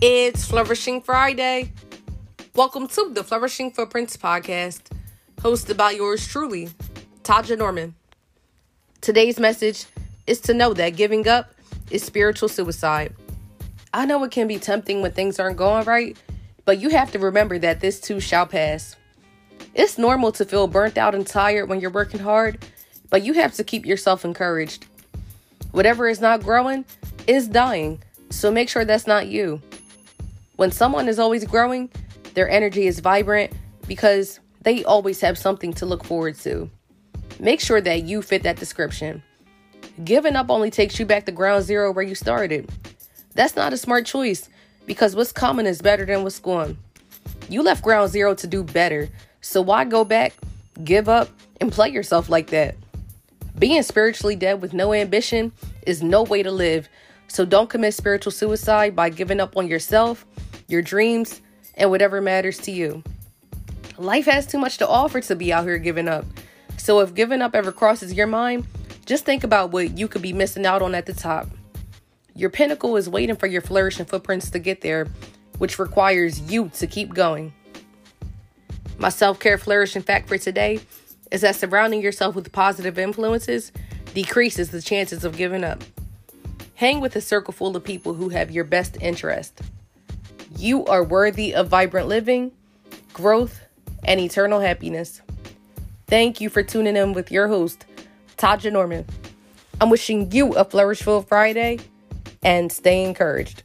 It's Flourishing Friday. Welcome to the Flourishing Footprints podcast, hosted by yours truly, Tahja Norman. Today's message is to know that giving up is spiritual suicide. I know it can be tempting when things aren't going right, but you have to remember that this too shall pass. It's normal to feel burnt out and tired when you're working hard, but you have to keep yourself encouraged. Whatever is not growing is dying, so make sure that's not you. When someone is always growing, their energy is vibrant because they always have something to look forward to. Make sure that you fit that description. Giving up only takes you back to ground zero where you started. That's not a smart choice because what's coming is better than what's going. You left ground zero to do better, so why go back, give up, and play yourself like that? Being spiritually dead with no ambition is no way to live, so don't commit spiritual suicide by giving up on yourself your dreams, and whatever matters to you. Life has too much to offer to be out here giving up. So if giving up ever crosses your mind, just think about what you could be missing out on at the top. Your pinnacle is waiting for your flourishing footprints to get there, which requires you to keep going. My self care flourishing fact for today is that surrounding yourself with positive influences decreases the chances of giving up. Hang with a circle full of people who have your best interest. You are worthy of vibrant living, growth, and eternal happiness. Thank you for tuning in with your host, Tahja Norman. I'm wishing you a flourishful Friday and stay encouraged.